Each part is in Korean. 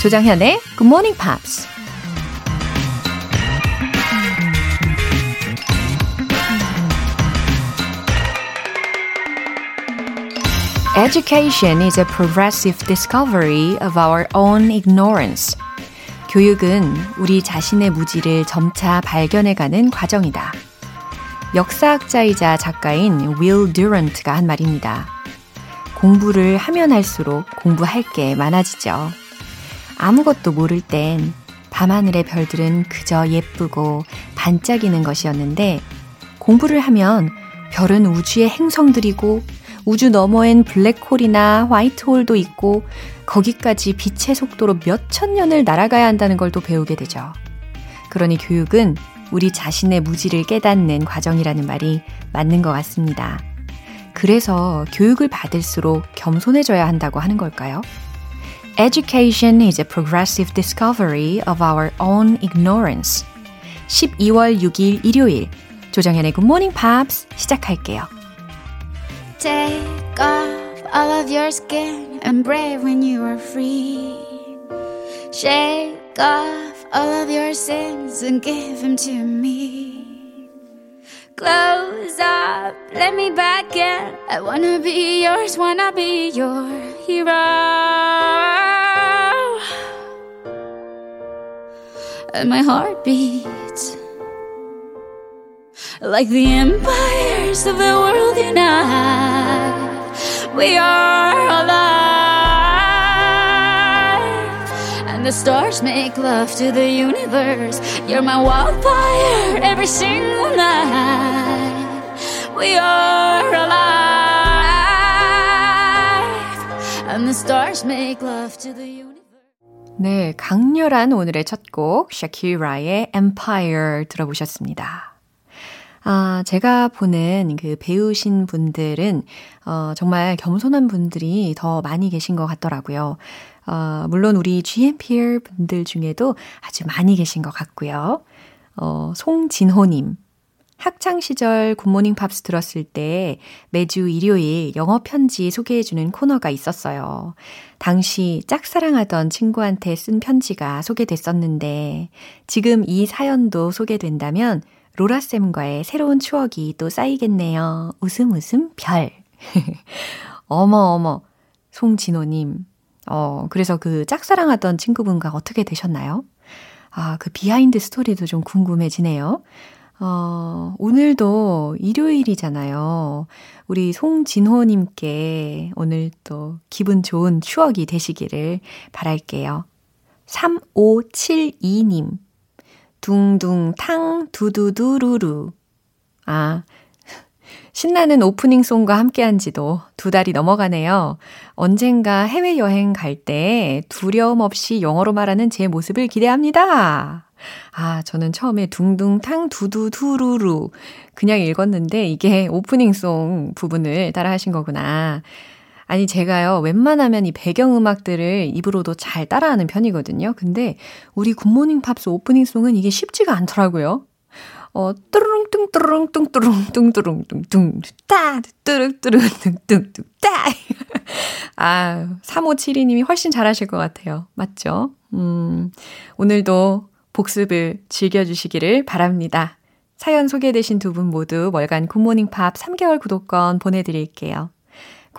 조장현의 Good Morning Pops. Education is a progressive discovery of our own ignorance. 교육은 우리 자신의 무지를 점차 발견해가는 과정이다. 역사학자이자 작가인 윌 듀런트가 한 말입니다. 공부를 하면 할수록 공부할 게 많아지죠. 아무것도 모를 땐 밤하늘의 별들은 그저 예쁘고 반짝이는 것이었는데 공부를 하면 별은 우주의 행성들이고 우주 너머엔 블랙홀이나 화이트홀도 있고 거기까지 빛의 속도로 몇천 년을 날아가야 한다는 걸 또 배우게 되죠. 그러니 교육은 우리 자신의 무지를 깨닫는 과정이라는 말이 맞는 것 같습니다. 그래서 교육을 받을수록 겸손해져야 한다고 하는 걸까요? Education is a progressive discovery of our own ignorance. 12월 6일 일요일 조정현의 Good Morning Pops 시작할게요. Take off all of your skin and brave when you are free. Shake off all of your sins and give them to me. Close up, let me back in. I wanna be yours, wanna be your hero. And my heart beats like the empires of the world unite. We are alive, the stars make love to the universe. You're my wildfire every single night. We are alive, and the stars make love to the universe. 네, 강렬한 오늘의 첫 곡, 샤키라의 Empire 들어보셨습니다. 아, 제가 보는 그 배우신 분들은, 어, 정말 겸손한 분들이 더 많이 계신 것 같더라고요. 어, 물론 우리 GMPR 분들 중에도 아주 많이 계신 것 같고요. 어, 송진호님. 학창시절 굿모닝 팝스 들었을 때 매주 일요일 영어 편지 소개해주는 코너가 있었어요. 당시 짝사랑하던 친구한테 쓴 편지가 소개됐었는데 지금 이 사연도 소개된다면 로라쌤과의 새로운 추억이 또 쌓이겠네요. 웃음 웃음 별. 어머 어머 송진호님. 어 그래서 그 짝사랑하던 친구분과 어떻게 되셨나요? 아, 그 behind story도 좀 궁금해지네요. 어, 오늘도 일요일이잖아요. 우리 송진호님께 오늘 또 기분 좋은 추억이 되시기를 바랄게요. 3572님. 둥둥탕 두두두루루. 아, 신나는 opening song과 함께한 지도 두 달이 넘어가네요. 언젠가 해외여행 갈 때 두려움 없이 영어로 말하는 제 모습을 기대합니다. 아, 저는 처음에 둥둥탕 두두두루루 그냥 읽었는데 이게 opening song 부분을 따라 하신 거구나. 아니, 제가요, 웬만하면 이 배경음악들을 입으로도 잘 따라하는 편이거든요. 근데 우리 굿모닝 팝스 opening song은 이게 쉽지가 않더라고요. 어, 뚜루룽 뚱뚜루룽 뚱뚜룽 뚱뚜룽 뚱뚱 따 뚜룩 뚜룩 뚱뚱 따 아, 3572님이 훨씬 잘하실 것 같아요. 맞죠? 음, 오늘도 복습을 즐겨주시기를 바랍니다. 사연 소개되신 두 분 모두 월간 굿모닝 팝 3개월 구독권 보내드릴게요.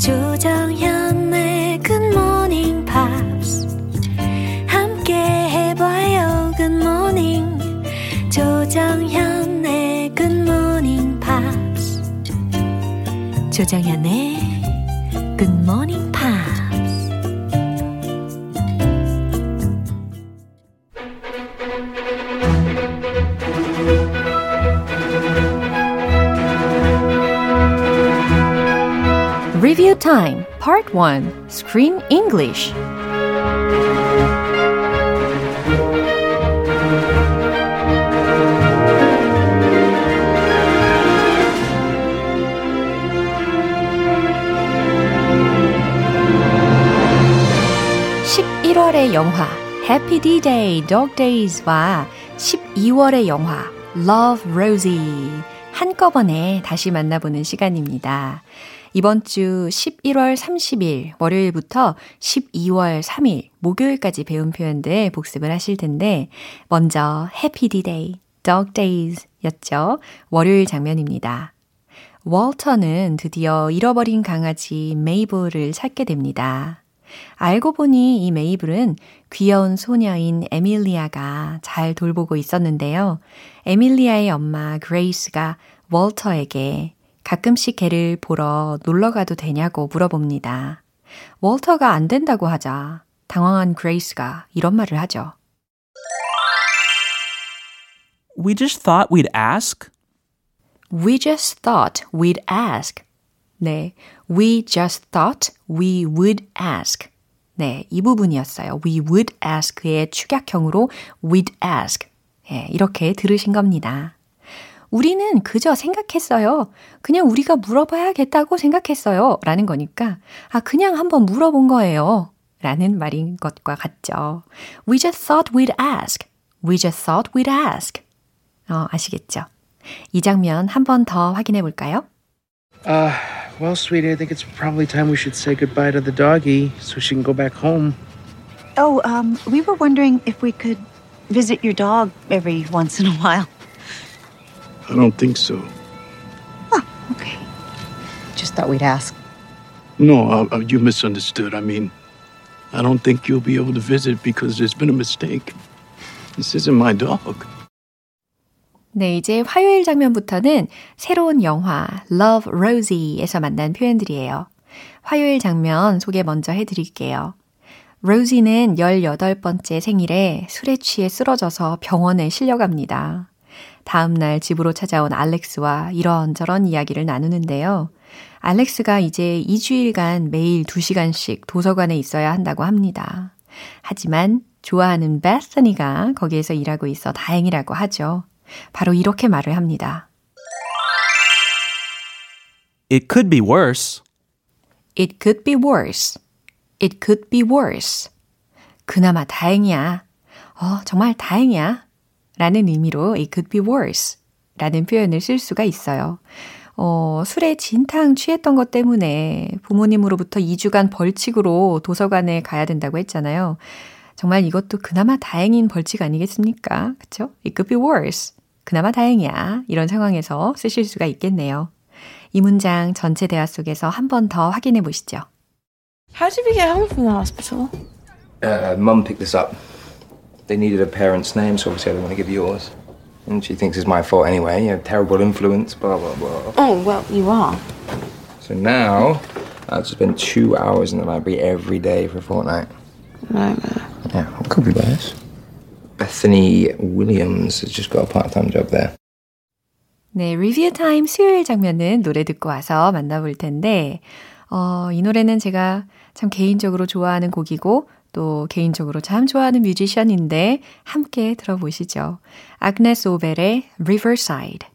조정현의 굿모닝 팝스 함께 해봐요 굿모닝 조정현의 굿모닝 팝스 조정현의 굿모닝 팝스 Review Time Part 1 Screen English (11월의) 영화 Happy D-Day Dog Days와 12월의 영화 Love Rosie 한꺼번에 다시 만나보는 시간입니다. 이번 주 11월 30일 월요일부터 12월 3일 목요일까지 배운 표현들 복습을 하실 텐데 먼저 Happy D-Day, Dog Days 였죠. 월요일 장면입니다. 월터는 드디어 잃어버린 강아지 메이블을 찾게 됩니다. 알고 보니 이 메이블은 귀여운 소녀인 에밀리아가 잘 돌보고 있었는데요. 에밀리아의 엄마 그레이스가 월터에게 가끔씩 개를 보러 놀러 가도 되냐고 물어봅니다. 월터가 안 된다고 하자 당황한 그레이스가 이런 말을 하죠. We just thought we'd ask. We just thought we'd ask. 네. We just thought we would ask. 네. 이 부분이었어요. We would ask의 축약형으로 we'd ask. 네, 이렇게 들으신 겁니다. 우리는 그저 생각했어요. 그냥 우리가 물어봐야겠다고 생각했어요. 라는 거니까, 아, 그냥 한번 물어본 거예요. 라는 말인 것과 같죠. We just thought we'd ask. We just thought we'd ask. 어, 아시겠죠? 이 장면 한 번 더 확인해 볼까요? Uh, well, sweetie, I think it's probably time we should say goodbye to the doggy so she can go back home. Oh, um, we were wondering if we could visit your dog every once in a while. I don't think so. Oh, okay. Just thought we'd ask. No, uh, uh, you misunderstood. I mean, I don't think you'll be able to visit because there's been a mistake. This isn't my dog. 네, 이제 화요일 장면부터는 새로운 영화 Love Rosie에서 만난 표현들이에요. 화요일 장면 소개 먼저 해드릴게요. 로지는 18번째 생일에 술에 취해 쓰러져서 병원에 실려갑니다. 다음날 집으로 찾아온 알렉스와 이런저런 이야기를 나누는데요. 알렉스가 이제 2주일간 매일 2시간씩 도서관에 있어야 한다고 합니다. 하지만 좋아하는 베스니가 거기에서 일하고 있어 다행이라고 하죠. 바로 이렇게 말을 합니다. It could be worse. It could be worse. It could be worse. 그나마 다행이야. 어, 정말 다행이야. 라는 의미로 it could be worse. 라는 표현을 쓸 수가 있어요. 어, 술에 진탕 취했던 것 때문에 부모님으로부터 2주간 벌칙으로 도서관에 가야 된다고 했잖아요. 정말 이것도 그나마 다행인 벌칙 아니겠습니까? 그쵸? It could be worse. 그나마 다행이야. 이런 상황에서 쓰실 수가 있겠네요. 이 문장 전체 대화 속에서 한 번 더 확인해 보시죠. How did we get home from the hospital? Uh, Mum picked this up. They needed a parent's name, so obviously I didn't want to give yours. And she thinks it's my fault anyway. You know, terrible influence, blah, blah, blah. Oh, well, you are. So now, I have to spend two hours in the library every day for a fortnight. Nightmare. Yeah, it could be worse. Bethany Williams has just got a part-time job there. 네, 리뷰 타임 수요일 장면은 노래 듣고 와서 만나볼 텐데, 어, 이 노래는 제가 참 개인적으로 좋아하는 곡이고, 또 개인적으로 참 좋아하는 뮤지션인데, 함께 들어보시죠. 아그네스 오벨의 Riverside.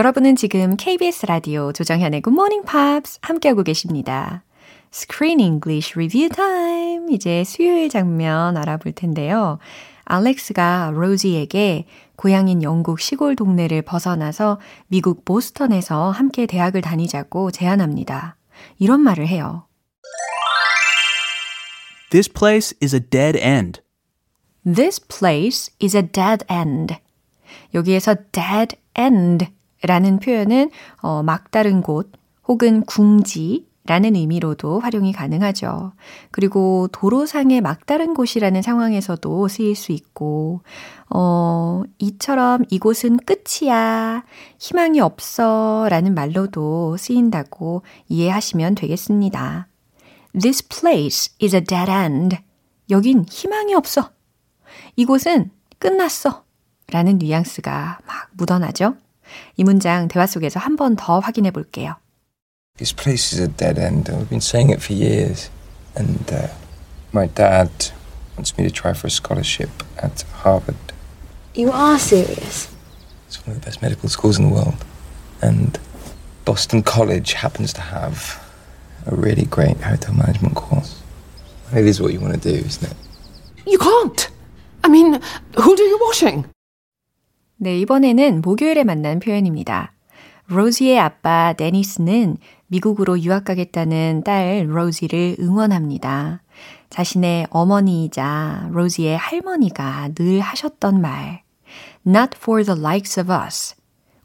여러분은 지금 KBS 라디오 조정현의 Good Morning Pops 함께하고 계십니다. Screen English Review Time. 이제 수요일 장면 알아볼 텐데요. 알렉스가 로지에게 고향인 영국 시골 동네를 벗어나서 미국 보스턴에서 함께 대학을 다니자고 제안합니다. 이런 말을 해요. This place is a dead end. This place is a dead end. 여기에서 dead end 라는 표현은 어, 막다른 곳 혹은 궁지 라는 의미로도 활용이 가능하죠. 그리고 도로상의 막다른 곳이라는 상황에서도 쓰일 수 있고, 어, 이처럼 이곳은 끝이야, 희망이 없어 라는 말로도 쓰인다고 이해하시면 되겠습니다. This place is a dead end. 여긴 희망이 없어. 이곳은 끝났어. 라는 뉘앙스가 막 묻어나죠? 이 문장 대화 속에서 한 번 더 확인해 볼게요. This place is a dead end. We've been saying it for years. And uh, my dad wants me to try for a scholarship at Harvard. You are serious? It's one of the best medical schools in the world. And Boston College happens to have a really great hotel management course. It is what you want to do, isn't it? You can't! I mean, who do you washing? 네, 이번에는 목요일에 만난 표현입니다. 로지의 아빠 데니스는 미국으로 유학 가겠다는 딸 로지를 응원합니다. 자신의 어머니이자 로지의 할머니가 늘 하셨던 말. Not for the likes of us.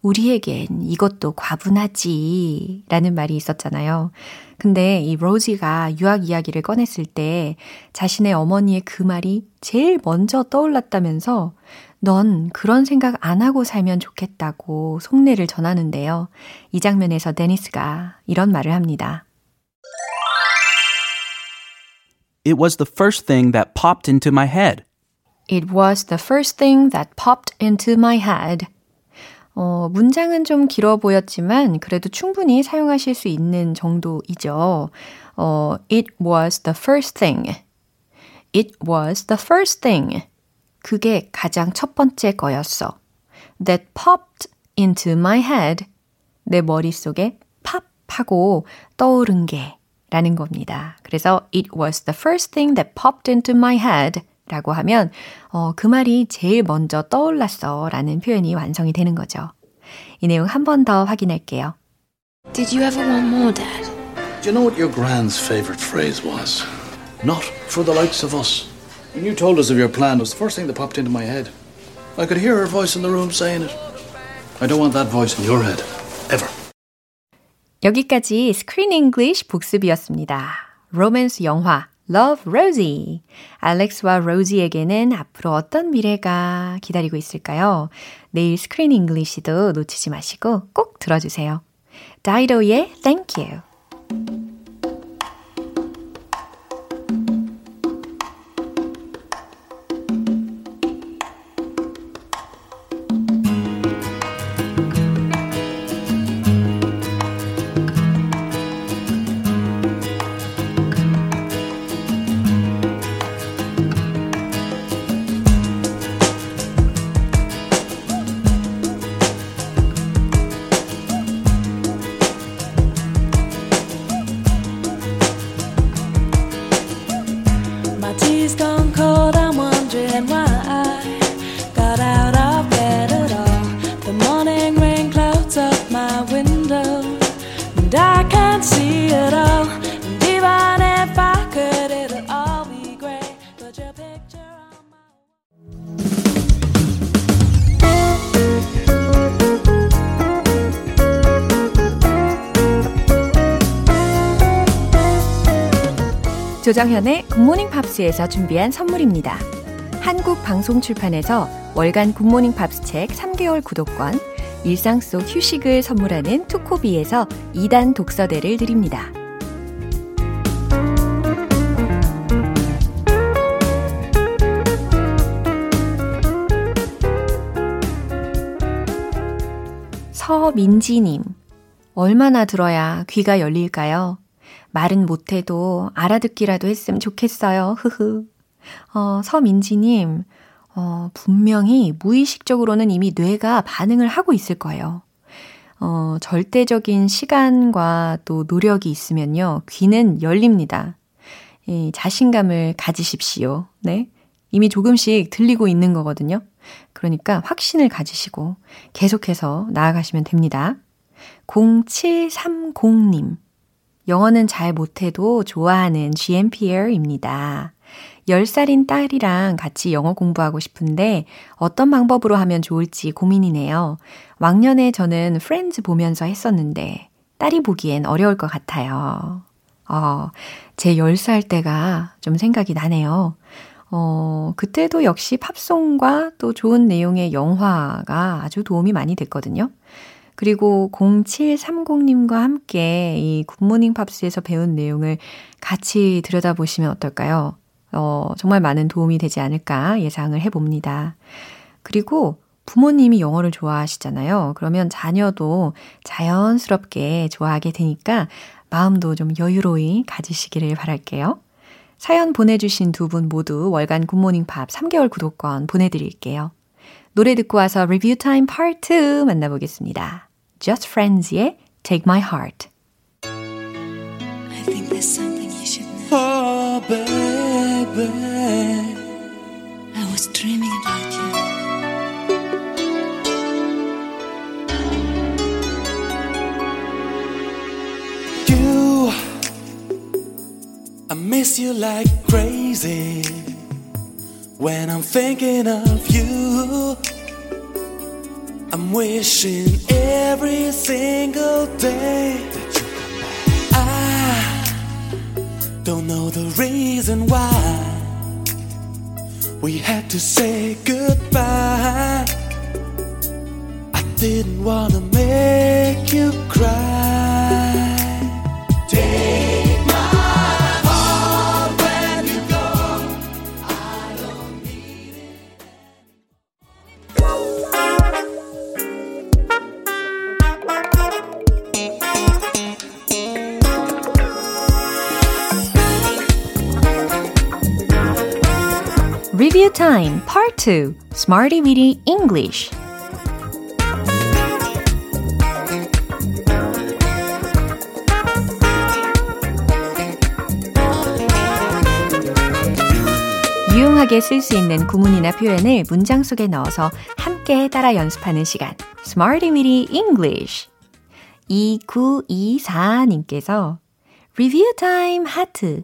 우리에겐 이것도 과분하지. 라는 말이 있었잖아요. 근데 이 로지가 유학 이야기를 꺼냈을 때 자신의 어머니의 그 말이 제일 먼저 떠올랐다면서 넌 그런 생각 안 하고 살면 좋겠다고 속내를 전하는데요. 이 장면에서 데니스가 이런 말을 합니다. It was the first thing that popped into my head. It was the first thing that popped into my head. 어, 문장은 좀 길어 보였지만 그래도 충분히 사용하실 수 있는 정도이죠. 어, it was the first thing. It was the first thing. 그게 가장 첫 번째 거였어. That popped into my head. 내 머릿속에 팝 하고 떠오른 게 라는 겁니다. 그래서 it was the first thing that popped into my head 라고 하면 어, 그 말이 제일 먼저 떠올랐어 라는 표현이 완성이 되는 거죠. 이 내용 한 번 더 확인할게요. Did you ever want more, Dad? Do you know what your grand's favorite phrase was? Not for the likes of us. When you told us of your plan, it was the first thing that popped into my head. I could hear her voice in the room saying it. I don't want that voice in your head. Ever. 여기까지 스크린 잉글리쉬 복습이었습니다. 로맨스 영화 Love Rosie. 알렉스와 로지에게는 앞으로 어떤 미래가 기다리고 있을까요? 내일 Screen English도 놓치지 마시고 꼭 들어주세요. 다이도의 Thank You. 조정현의 굿모닝 팝스에서 준비한 선물입니다. 한국 방송 출판에서 월간 굿모닝 팝스 책 3개월 구독권, 일상 속 휴식을 선물하는 투코비에서 2단 독서대를 드립니다. 서민지님, 얼마나 들어야 귀가 열릴까요? 말은 못해도 알아듣기라도 했으면 좋겠어요. 흐흐. 어, 서민지님, 어, 분명히 무의식적으로는 이미 뇌가 반응을 하고 있을 거예요. 어, 절대적인 시간과 또 노력이 있으면요. 귀는 열립니다. 이 자신감을 가지십시오. 네. 이미 조금씩 들리고 있는 거거든요. 그러니까 확신을 가지시고 계속해서 나아가시면 됩니다. 0730님. 영어는 잘 못해도 좋아하는 GMPR입니다. 10살인 딸이랑 같이 영어 공부하고 싶은데 어떤 방법으로 하면 좋을지 고민이네요. 왕년에 저는 프렌즈 보면서 했었는데 딸이 보기엔 어려울 것 같아요. 어, 제 10살 때가 좀 생각이 나네요. 어, 그때도 역시 팝송과 또 좋은 내용의 영화가 아주 도움이 많이 됐거든요. 그리고 0730님과 함께 이 굿모닝 팝스에서 배운 내용을 같이 들여다보시면 어떨까요? 어, 정말 많은 도움이 되지 않을까 예상을 해봅니다. 그리고 부모님이 영어를 좋아하시잖아요. 그러면 자녀도 자연스럽게 좋아하게 되니까 마음도 좀 여유로이 가지시기를 바랄게요. 사연 보내주신 두 분 모두 월간 굿모닝 팝 3개월 구독권 보내드릴게요. 노래 듣고 와서 리뷰 타임 파트 2 만나보겠습니다. Just Friends의 Take My Heart. I think there's something you should know. Oh, baby. I was dreaming about you. You, I miss you like crazy when I'm thinking of you. I'm wishing every single day that you come back. I don't know the reason why we had to say goodbye. I didn't wanna make you cry. Time Part 2 Smarty Weedy English 유용하게 쓸 수 있는 구문이나 표현을 문장 속에 넣어서 함께 따라 연습하는 시간 Smarty Weedy English 2924님께서 Review Time 하트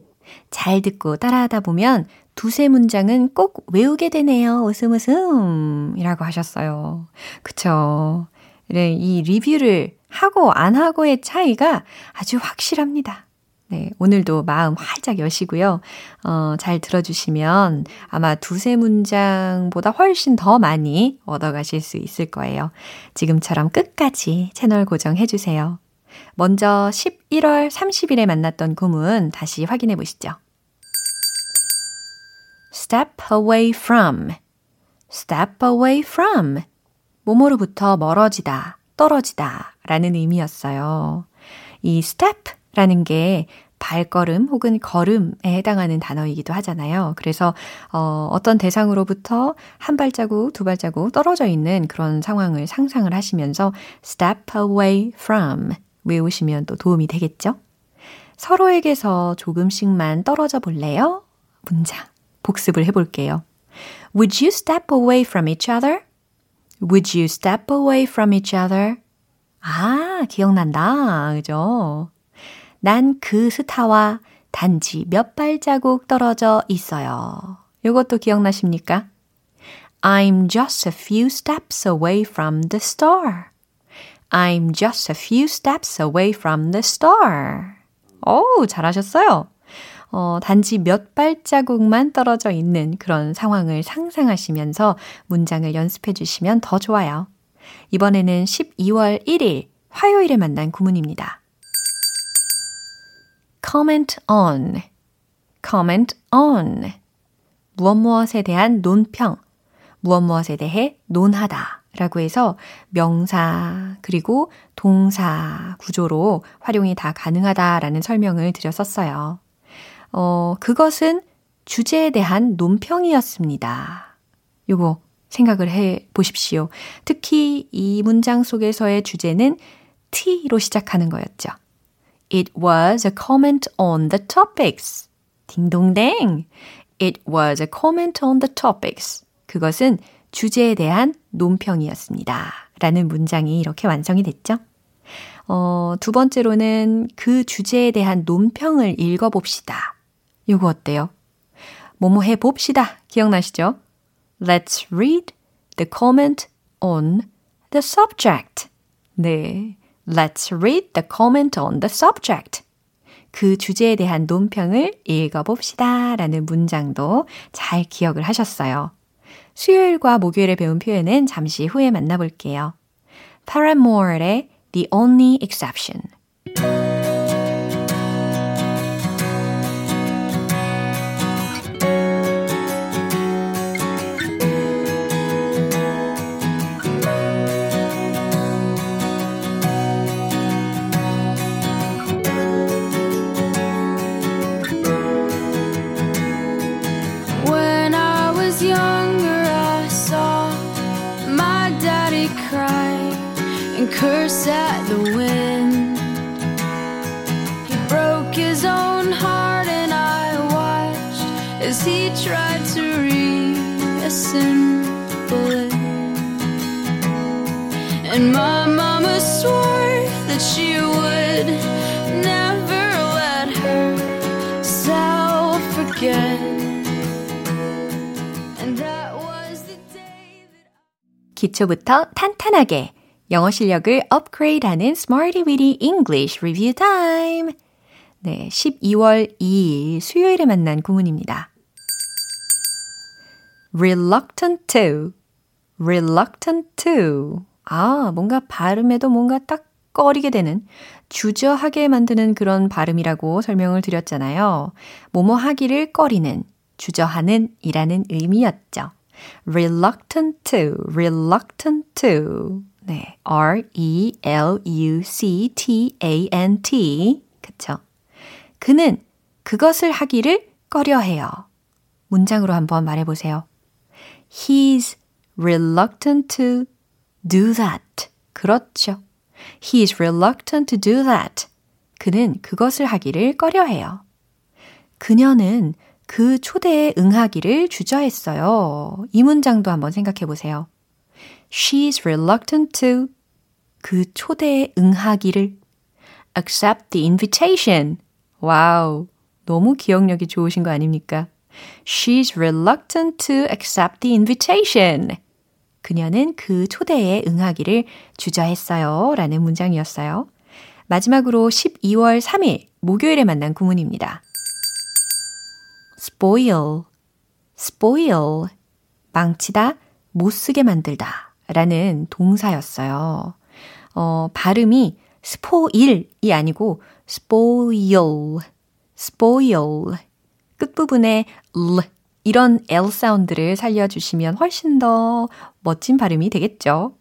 잘 듣고 따라하다 보면 두세 문장은 꼭 외우게 되네요. 웃음 웃음 이라고 하셨어요. 그쵸. 네, 이 리뷰를 하고 안 하고의 차이가 아주 확실합니다. 네, 오늘도 마음 활짝 여시고요. 어, 잘 들어주시면 아마 두세 문장보다 훨씬 더 많이 얻어가실 수 있을 거예요. 지금처럼 끝까지 채널 고정해주세요. 먼저 11월 30일에 만났던 구문 다시 확인해 보시죠. step away from, step away from. 뭐뭐로부터 멀어지다, 떨어지다 라는 의미였어요. 이 step 라는 게 발걸음 혹은 걸음에 해당하는 단어이기도 하잖아요. 그래서 어, 어떤 대상으로부터 한 발자국, 두 발자국 떨어져 있는 그런 상황을 상상을 하시면서 step away from 외우시면 또 도움이 되겠죠? 서로에게서 조금씩만 떨어져 볼래요? 문장 복습을 해볼게요. Would you step away from each other? Would you step away from each other? 아, 기억난다. 그죠? 난 그 스타와 단지 몇 발자국 떨어져 있어요. 요것도 기억나십니까? I'm just a few steps away from the star. I'm just a few steps away from the star. 오, 잘하셨어요. 어, 단지 몇 발자국만 떨어져 있는 그런 상황을 상상하시면서 문장을 연습해 주시면 더 좋아요. 이번에는 12월 1일 화요일에 만난 구문입니다. comment on, comment on. 무엇 무엇에 대한 논평, 무엇 무엇에 대해 논하다 라고 해서 명사 그리고 동사 구조로 활용이 다 가능하다라는 설명을 드렸었어요. 어, 그것은 주제에 대한 논평이었습니다. 요거 생각을 해 보십시오. 특히 이 문장 속에서의 주제는 T로 시작하는 거였죠. It was a comment on the topics. 딩동댕. It was a comment on the topics. 그것은 주제에 대한 논평이었습니다. 라는 문장이 이렇게 완성이 됐죠. 어, 두 번째로는 그 주제에 대한 논평을 읽어봅시다. 요거 어때요? 뭐뭐 해 봅시다. 기억나시죠? Let's read the comment on the subject. 네. Let's read the comment on the subject. 그 주제에 대한 논평을 읽어봅시다. 라는 문장도 잘 기억을 하셨어요. 수요일과 목요일에 배운 표현은 잠시 후에 만나볼게요. Paramore의 The Only Exception. 기초부터 탄탄하게 영어 실력을 업그레이드하는 Smarty Weedy English Review Time. 네, 12월 2일 수요일에 만난 구문입니다. reluctant to, reluctant to. 아, 뭔가 발음에도 뭔가 딱 꺼리게 되는, 주저하게 만드는 그런 발음이라고 설명을 드렸잖아요. 뭐뭐 하기를 꺼리는, 주저하는 이라는 의미였죠. Reluctant to, reluctant to. 네, R-E-L-U-C-T-A-N-T. 그쵸? 그는 그것을 하기를 꺼려해요. 문장으로 한번 말해보세요. He's reluctant to do that. 그렇죠. He's reluctant to do that. 그는 그것을 하기를 꺼려해요. 그녀는 그 초대에 응하기를 주저했어요. 이 문장도 한번 생각해 보세요. She's reluctant to 그 초대에 응하기를 accept the invitation. 와우. 너무 기억력이 좋으신 거 아닙니까? She's reluctant to accept the invitation. 그녀는 그 초대에 응하기를 주저했어요. 라는 문장이었어요. 마지막으로 12월 3일 목요일에 만난 구문입니다. Spoil, spoil, 망치다, 못쓰게 만들다 라는 동사였어요. 어, 발음이 spoil이 아니고 spoil, spoil. 끝부분에 l, 이런 L 사운드를 살려주시면 훨씬 더 멋진 발음이 되겠죠.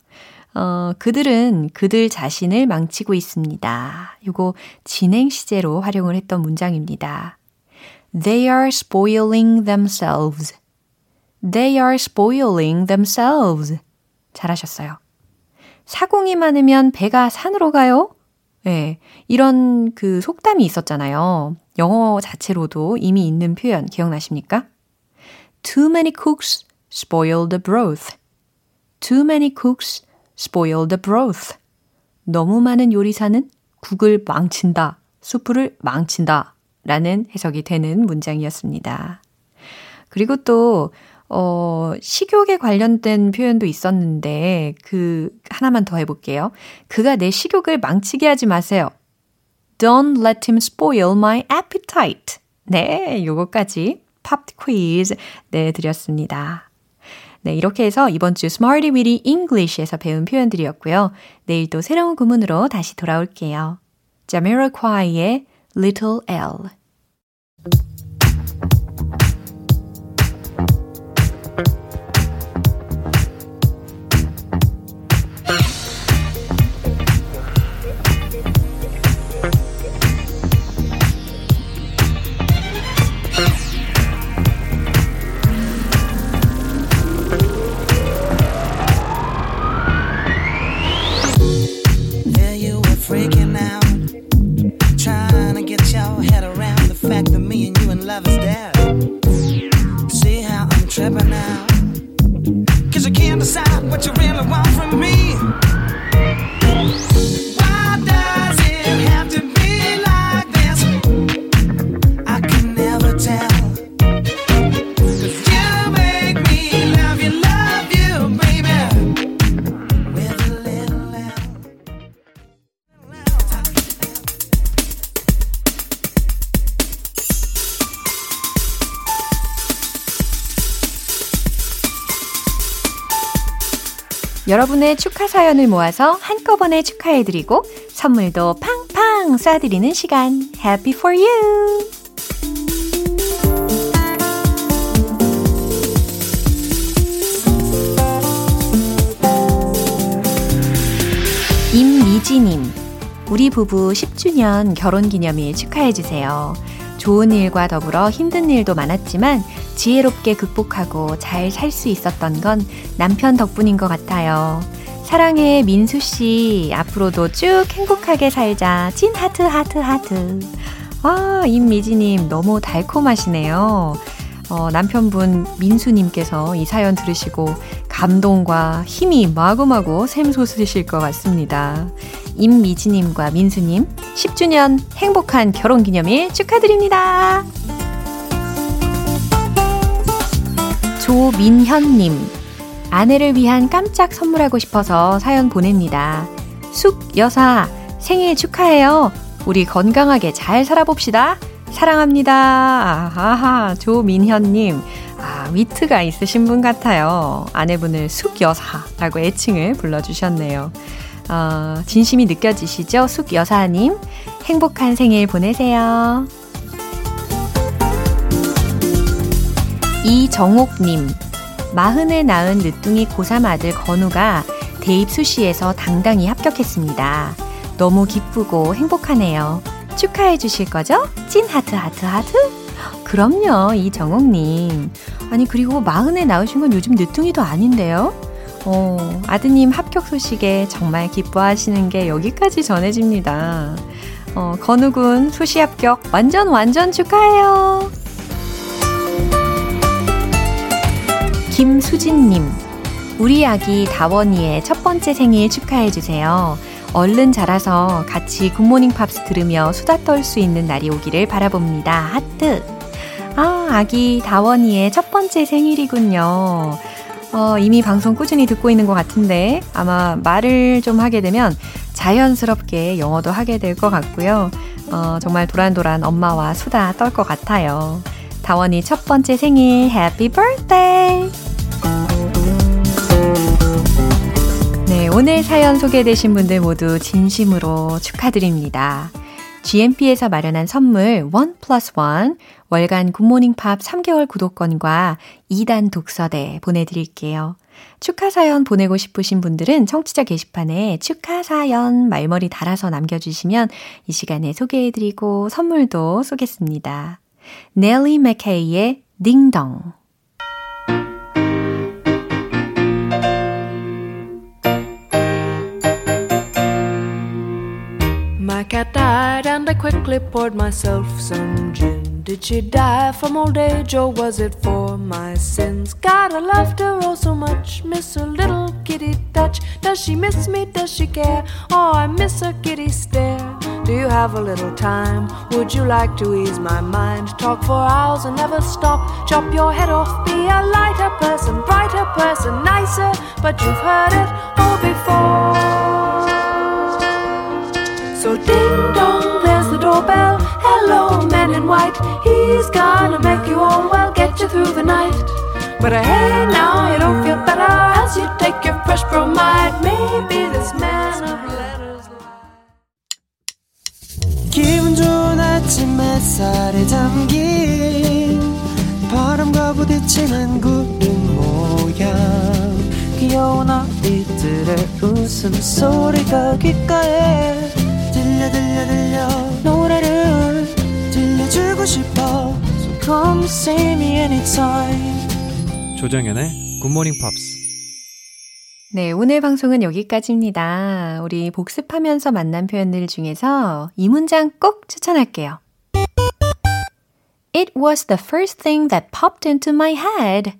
어, 그들은 그들 자신을 망치고 있습니다. 요거 진행 시제로 활용을 했던 문장입니다. They are spoiling themselves. They are spoiling themselves. 잘하셨어요. 사공이 많으면 배가 산으로 가요? 네, 이런 그 속담이 있었잖아요. 영어 자체로도 이미 있는 표현 기억나십니까? Too many cooks spoil the broth. Too many cooks spoil the broth. 너무 많은 요리사는 국을 망친다, 수프를 망친다 라는 해석이 되는 문장이었습니다. 그리고 또, 어, 식욕에 관련된 표현도 있었는데, 그, 하나만 더 해볼게요. 그가 내 식욕을 망치게 하지 마세요. Don't let him spoil my appetite. 네, 요거까지 팝 퀴즈 내드렸습니다. 네, 이렇게 해서 이번 주 Smarty Weedy English에서 배운 표현들이었고요. 내일 또 새로운 구문으로 다시 돌아올게요. Jamiroquai의 Little L. 여러분의 축하 사연을 모아서 한꺼번에 축하해드리고 선물도 팡팡 쏴드리는 시간. Happy for you! 임미지님, 우리 부부 10주년 결혼 기념일 축하해주세요. 좋은 일과 더불어 힘든 일도 많았지만 지혜롭게 극복하고 잘 살 수 있었던 건 남편 덕분인 것 같아요. 사랑해, 민수 씨. 앞으로도 쭉 행복하게 살자. 찐 하트, 하트, 하트. 아, 임미지님, 너무 달콤하시네요. 어, 남편분 민수님께서 이 사연 들으시고 감동과 힘이 마구마구 샘솟으실 것 같습니다. 임미지님과 민수님 10주년 행복한 결혼 기념일 축하드립니다. 조민현님, 아내를 위한 깜짝 선물하고 싶어서 사연 보냅니다. 숙 여사, 생일 축하해요. 우리 건강하게 잘 살아봅시다. 사랑합니다. 아하, 조민현님. 아, 위트가 있으신 분 같아요. 아내분을 숙여사라고 애칭을 불러주셨네요. 어, 진심이 느껴지시죠? 숙여사님. 행복한 생일 보내세요. 이정옥님. 마흔에 낳은 늦둥이 고3 아들 건우가 대입 수시에서 당당히 합격했습니다. 너무 기쁘고 행복하네요. 축하해 주실 거죠? 찐 하트 하트 하트? 그럼요, 이정옥님. 아니, 그리고 마흔에 나오신 건 요즘 늦둥이도 아닌데요? 어, 아드님 합격 소식에 정말 기뻐하시는 게 여기까지 전해집니다. 어, 건우군 수시 합격 완전 완전 축하해요. 김수진님, 우리 아기 다원이의 첫 번째 생일 축하해주세요. 얼른 자라서 같이 굿모닝 팝스 들으며 수다 떨 수 있는 날이 오기를 바라봅니다. 하트. 아, 아기 다원이의 첫 번째 생일이군요. 어, 이미 방송 꾸준히 듣고 있는 것 같은데 아마 말을 좀 하게 되면 자연스럽게 영어도 하게 될 것 같고요. 어, 정말 도란도란 엄마와 수다 떨 것 같아요. 다원이 첫 번째 생일 해피 birthday! 오늘 사연 소개되신 분들 모두 진심으로 축하드립니다. GMP에서 마련한 선물 원 플러스 원 월간 굿모닝 팝 3개월 구독권과 2단 독서대 보내드릴게요. 축하 사연 보내고 싶으신 분들은 청취자 게시판에 축하 사연 말머리 달아서 남겨주시면 이 시간에 소개해드리고 선물도 쏘겠습니다. 넬리 맥케이의 딩동 My cat died and I quickly poured myself some gin. Did she die from old age or was it for my sins? God, I loved her oh so much, miss her little kitty touch. Does she miss me? Does she care? Oh, I miss her kitty stare. Do you have a little time? Would you like to ease my mind? Talk for hours and never stop. Chop your head off, be a lighter person, brighter person, nicer. But you've heard it all before. So ding dong, there's the doorbell. Hello, man in white. He's gonna make you all well, get you through the night. But uh, hey, now you don't feel better as you take your fresh bromide. Maybe this man of letters. 기분 좋은 아침 햇살에 담긴 바람과 부딪히는 구름 모양 귀여운 아이들의 웃음소리가 귓가에 들려 들려 들려 노래를 들려주고 싶어 So come see me anytime 조정연의 굿모닝 팝스 네, 오늘 방송은 여기까지입니다. 우리 복습하면서 만난 표현들 중에서 이 문장 꼭 추천할게요. It was the first thing that popped into my head.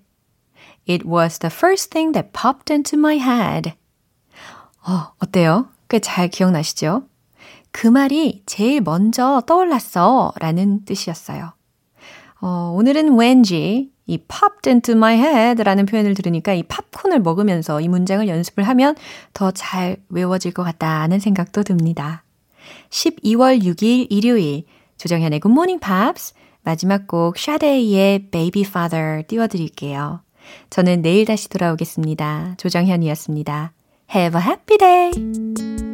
It was the first thing that popped into my head. 어, 어때요? 꽤 잘 기억나시죠? 그 말이 제일 먼저 떠올랐어 라는 뜻이었어요. 어, 오늘은 왠지 이 popped into my head 라는 표현을 들으니까 이 팝콘을 먹으면서 이 문장을 연습을 하면 더 잘 외워질 것 같다는 생각도 듭니다. 12월 6일 일요일 조정현의 Good Morning Pops 마지막 곡 샤데이의 Baby Father 띄워드릴게요. 저는 내일 다시 돌아오겠습니다. 조정현이었습니다. Have a happy day!